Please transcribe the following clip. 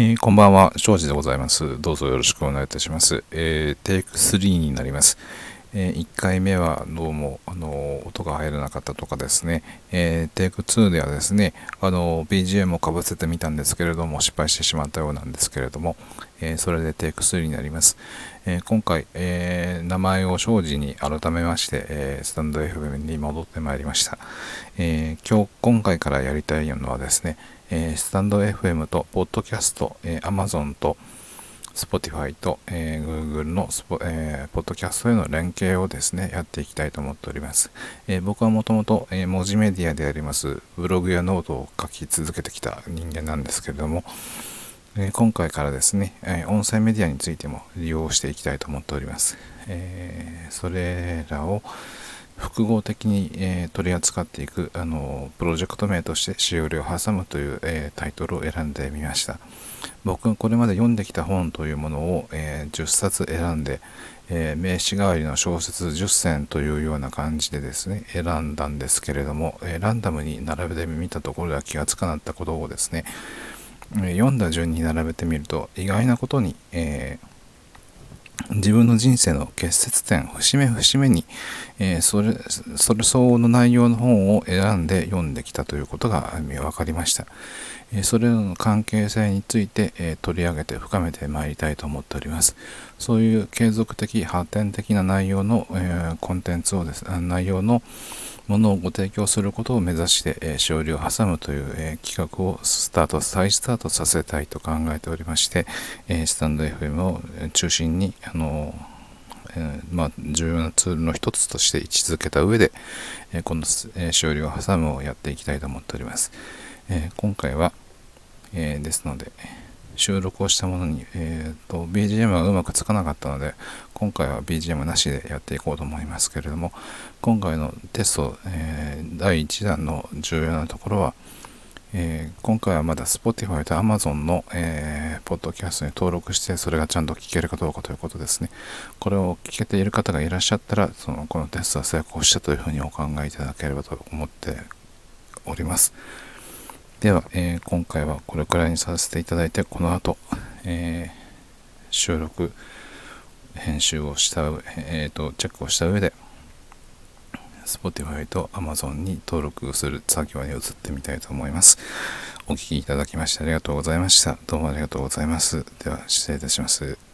えー、こんばんは、庄司でございます。どうぞよろしくお願いいたします。えー、テイク3になります。え、1回目はどうも、あの音が入らなかったとかですね、え、テイク2ではですね、BGM をかぶせてみたんですけれども、失敗してしまったようなんですけれども、え、それでテイク3になります。え今回、え名前を庄司に改めまして、えスタンド FM に戻ってまいりました。え今日、今回からやりたいのはですね、え、 stand.fm と、ポッドキャスト、えー、Amazon と、Spotify と、えー、Google のスポ、えー、ポッドキャストへの連携をですね、やっていきたいと思っております。えー、僕はもともと、え文字メディアであります、ブログやノートを書き続けてきた人間なんですけれども、え今回からですね、え音声メディアについても利用していきたいと思っております。えそれらを、複合的に、えー、取り扱っていくあのプロジェクト名として「しおりを挟む」という、えー、タイトルを選んでみました。僕がこれまで読んできた本というものを、えー、10冊選んで、え名詞代わりの小説10選というような感じでですね選んだんですけれども、えランダムに並べてみたところでは気がつかなったことをですね、読んだ順に並べてみると意外なことに、えー自分の人生の結節点、節目節目に、えー、それ、それ相応の内容の本を選んで読んできたということが分かりました。えー、それらの関係性について、えー、取り上げて深めてまいりたいと思っております。そういう継続的、発展的な内容の、えコンテンツをです、内容のものをご提供することを目指して、えー、勝利を挟むという、えー、企画をスタート、再スタートさせたいと考えておりまして、えー、スタンド FM を中心に、あのえ、まあ、重要なツールの一つとして位置づけた上で、えこの、え勝利を挟むをやっていきたいと思っております。え今回は、えですので、収録をしたものに、えーと、BGM がうまくつかなかったので今回は BGM なしでやっていこうと思いますけれども今回のテスト、えー、第1弾の重要なところは、えー、今回はまだ Spotify と Amazon の、えー、ポッドキャストに登録してそれがちゃんと聞けるかどうかということですねこれを聞けている方がいらっしゃったらそのこのテストは成功したというふうにお考えいただければと思っております。では、えー、今回はこれくらいにさせていただいて、この後、えー、収録、編集をした、えーと、チェックをした上で、Spotify と Amazon に登録する作業に移ってみたいと思います。お聴きいただきましてありがとうございました。どうもありがとうございます。では、失礼いたします。